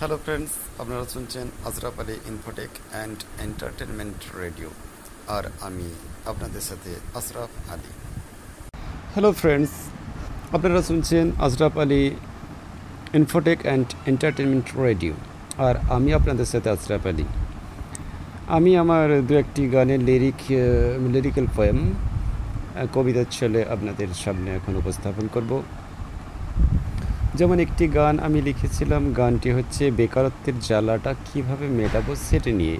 Hello friends আপনারা শুনছেন Ashraf Ali Infotech and entertainment radio আর আমি আপনাদের সাথে আশরাফ আলী। হ্যালো ফ্রেন্ডস আপনারা শুনছেন Ashraf Ali Infotech and entertainment radio আর আমি আপনাদের সাথে আশরাফ আলী। আমি আমার দু একটি গানের লিরিক লিরিক্যাল পোয়েম কবিতার ছলে আপনাদের সামনে এখন উপস্থাপন করব। যেমন একটি গান আমি লিখেছিলাম, গানটি হচ্ছে বেকারত্বের জ্বালাটা কীভাবে মেটাবো সেটা নিয়ে।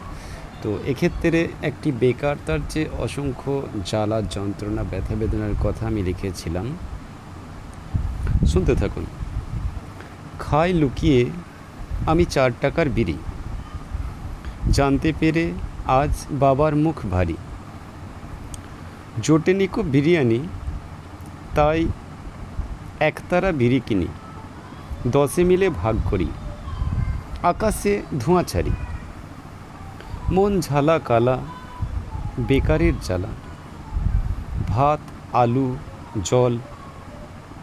তো এক্ষেত্রে একটি বেকার তার যে অসংখ্য জ্বালা, যন্ত্রণা, ব্যথা বেদনার কথা আমি লিখেছিলাম। শুনতে থাকুন। খাই লুকিয়ে আমি চার টাকার বিড়ি। জানতে পেরে আজ বাবার মুখ ভারী। জোটেনিকো বিরিয়ানি, তাই একতারা বিড়ি কিনি। দশে মিলে ভাগ করি। আকাশে ধোঁয়া ছাড়ি। মন ঝালা কালা, বেকারের জ্বালা। ভাত, আলু, জল,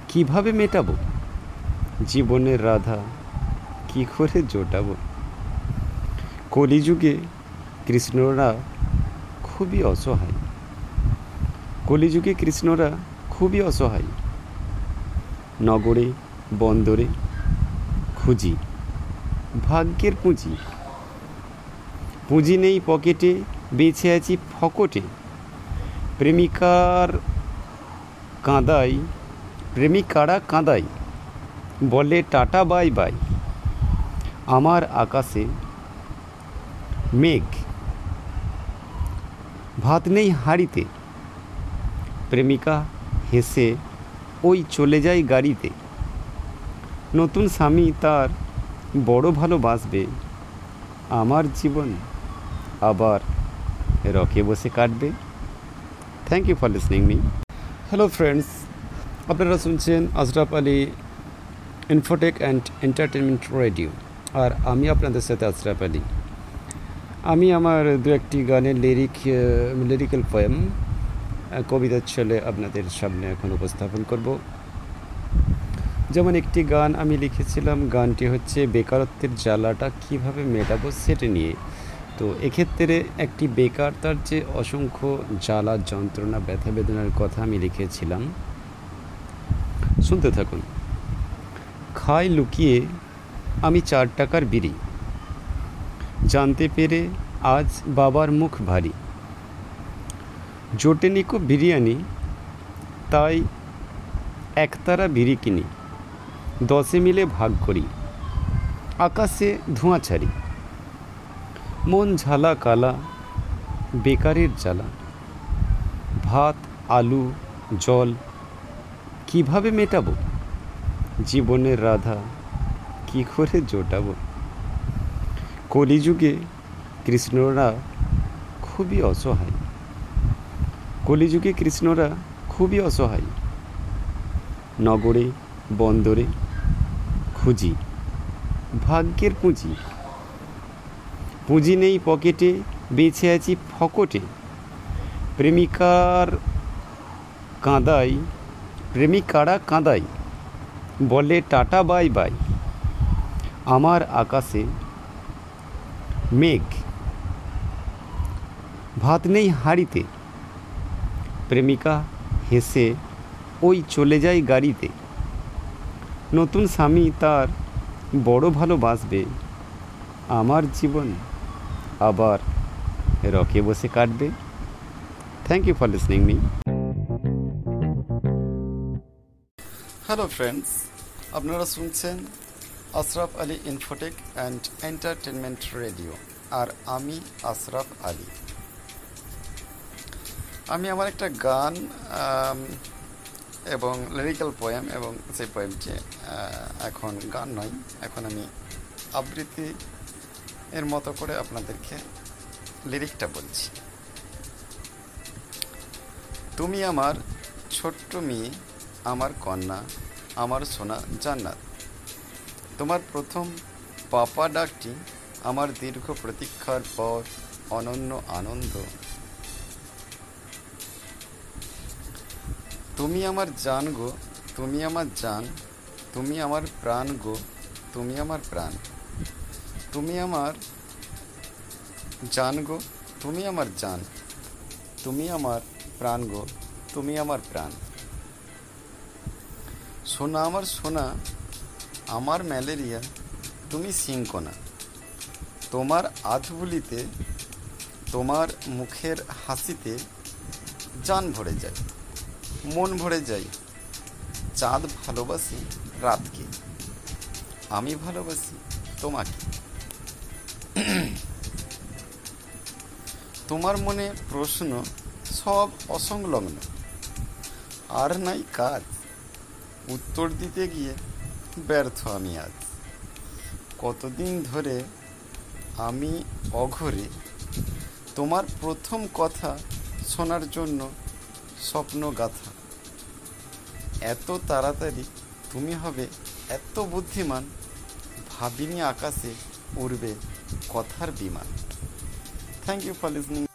কীভাবে মেটাবো? জীবনের রাধা, কি করে জোটাবো? কলিযুগে কৃষ্ণরা খুবই অসহায়। কলিযুগে কৃষ্ণরা খুবই অসহায়। নগরে, বন্দরে খুঁজি ভাগ্যের পুঁজি। পুঁজি নেই পকেটে বেছে আছি ফকটে। প্রেমিকার কাঁদাই, প্রেমিকারা কাঁদাই, বলে টাটা, বাই বাই। আমার আকাশে মেঘ। ভাত নেই হাড়িতে। প্রেমিকা হেসে, ওই চলে যায় গাড়িতে। নতুন স্বামী তার বড় ভালোবাসবে। আমার জীবন আবার রকে বসে কাটবে। Thank you for listening me hello friends আপনারা শুনছেন Ashraf Ali Infotech and entertainment radio আর আমি আপনাদের সাথে আশরাফ আলী। আমি আমার দু একটি গানের লিরিক লিরিক্যাল পোয়েম কবিতার ছলে আপনাদের সামনে এখন উপস্থাপন করব। যেমন একটি গান আমি লিখেছিলাম, গানটি হচ্ছে বেকারত্বের জ্বালাটা কীভাবে মেটাবো সেটা নিয়ে। তো এক্ষেত্রে একটি বেকার তার যে অসংখ্য জ্বালা, যন্ত্রণা, ব্যথা বেদনার কথা আমি লিখেছিলাম। শুনতে থাকুন। খাই লুকিয়ে আমি চার টাকার বিড়ি। জানতে পেরে আজ বাবার মুখ ভারী। জোটেনিকো বিরিয়ানি, তাই একতারা বিড়ি কিনি। দশে মিলে ভাগ করি। আকাশে ধোঁয়া ছাড়ি। মন ঝালা কালা, বেকারের জ্বালা। ভাত, আলু, জল, কীভাবে মেটাবো? জীবনের রাধা, কি করে জোটাবো? কলিযুগে কৃষ্ণরা খুবই অসহায়। কলিযুগে কৃষ্ণরা খুবই অসহায়। নগরে, বন্দরে খুঁজি ভাগ্যের পুঁজি। পুঁজি নেই পকেটে বেছে আছি ফকটে। প্রেমিকার কাঁদাই, প্রেমিকারা কাঁদাই, বলে টাটা, বাই বাই। আমার আকাশে মেঘ, ভাত নেই হাড়িতে। প্রেমিকা হেসে, ওই চলে যায় গাড়িতে। নতুন স্বামী তার বড় ভালোবাসবে। আমার জীবন আবার রকে বসে কাটবে। Thank you for listening me hello friends আপনারা শুনছেন Ashraf Ali Infotech and entertainment radio আর আমি আশরাফ আলী। আমি আমার একটা গান এবং লিরিক্যাল পোয়েম এবং সেই পোয়েমটি এখন গান নয়, এখন আমি আবৃত্তি এর মতো করে আপনাদেরকে লিরিকটা বলছি। তুমি আমার ছোট্ট মেয়ে, আমার কন্যা, আমার সোনা জান্নাত। তোমার প্রথম পাপা ডাকটি আমার দীর্ঘ প্রতীক্ষার পর অনন্য আনন্দ তুমি আমার জান গো, তুমি আমার জান, তুমি আমার প্রাণ গো, তুমি আমার প্রাণ। তুমি আমার জান গো, তুমি আমার জান, তুমি আমার প্রাণ গো, তুমি আমার প্রাণ। সোনা আমার সোনা, আমার ম্যালেরিয়া, তুমি সিংকোনা। তোমার আধবুলিতে, তোমার মুখের হাসিতে জান ভরে যায়। মন ভরে যায় চাঁদ ভালোবাসি রাতকে। আমি ভালোবাসি তোমাকে। তোমার মনে প্রশ্ন সব অসংলগ্ন। আর নাই কাজ। উত্তর দিতে গিয়ে ব্যর্থ আমি আজ। কতদিন ধরে আমি অঘরে। তোমার প্রথম কথা শোনার জন্য স্বপ্ন গাথা এত তাড়াতাড়ি তুমি হবে এত বুদ্ধিমান, ভাবিনি আকাশে উড়বে কথার বিমান। Thank you for listening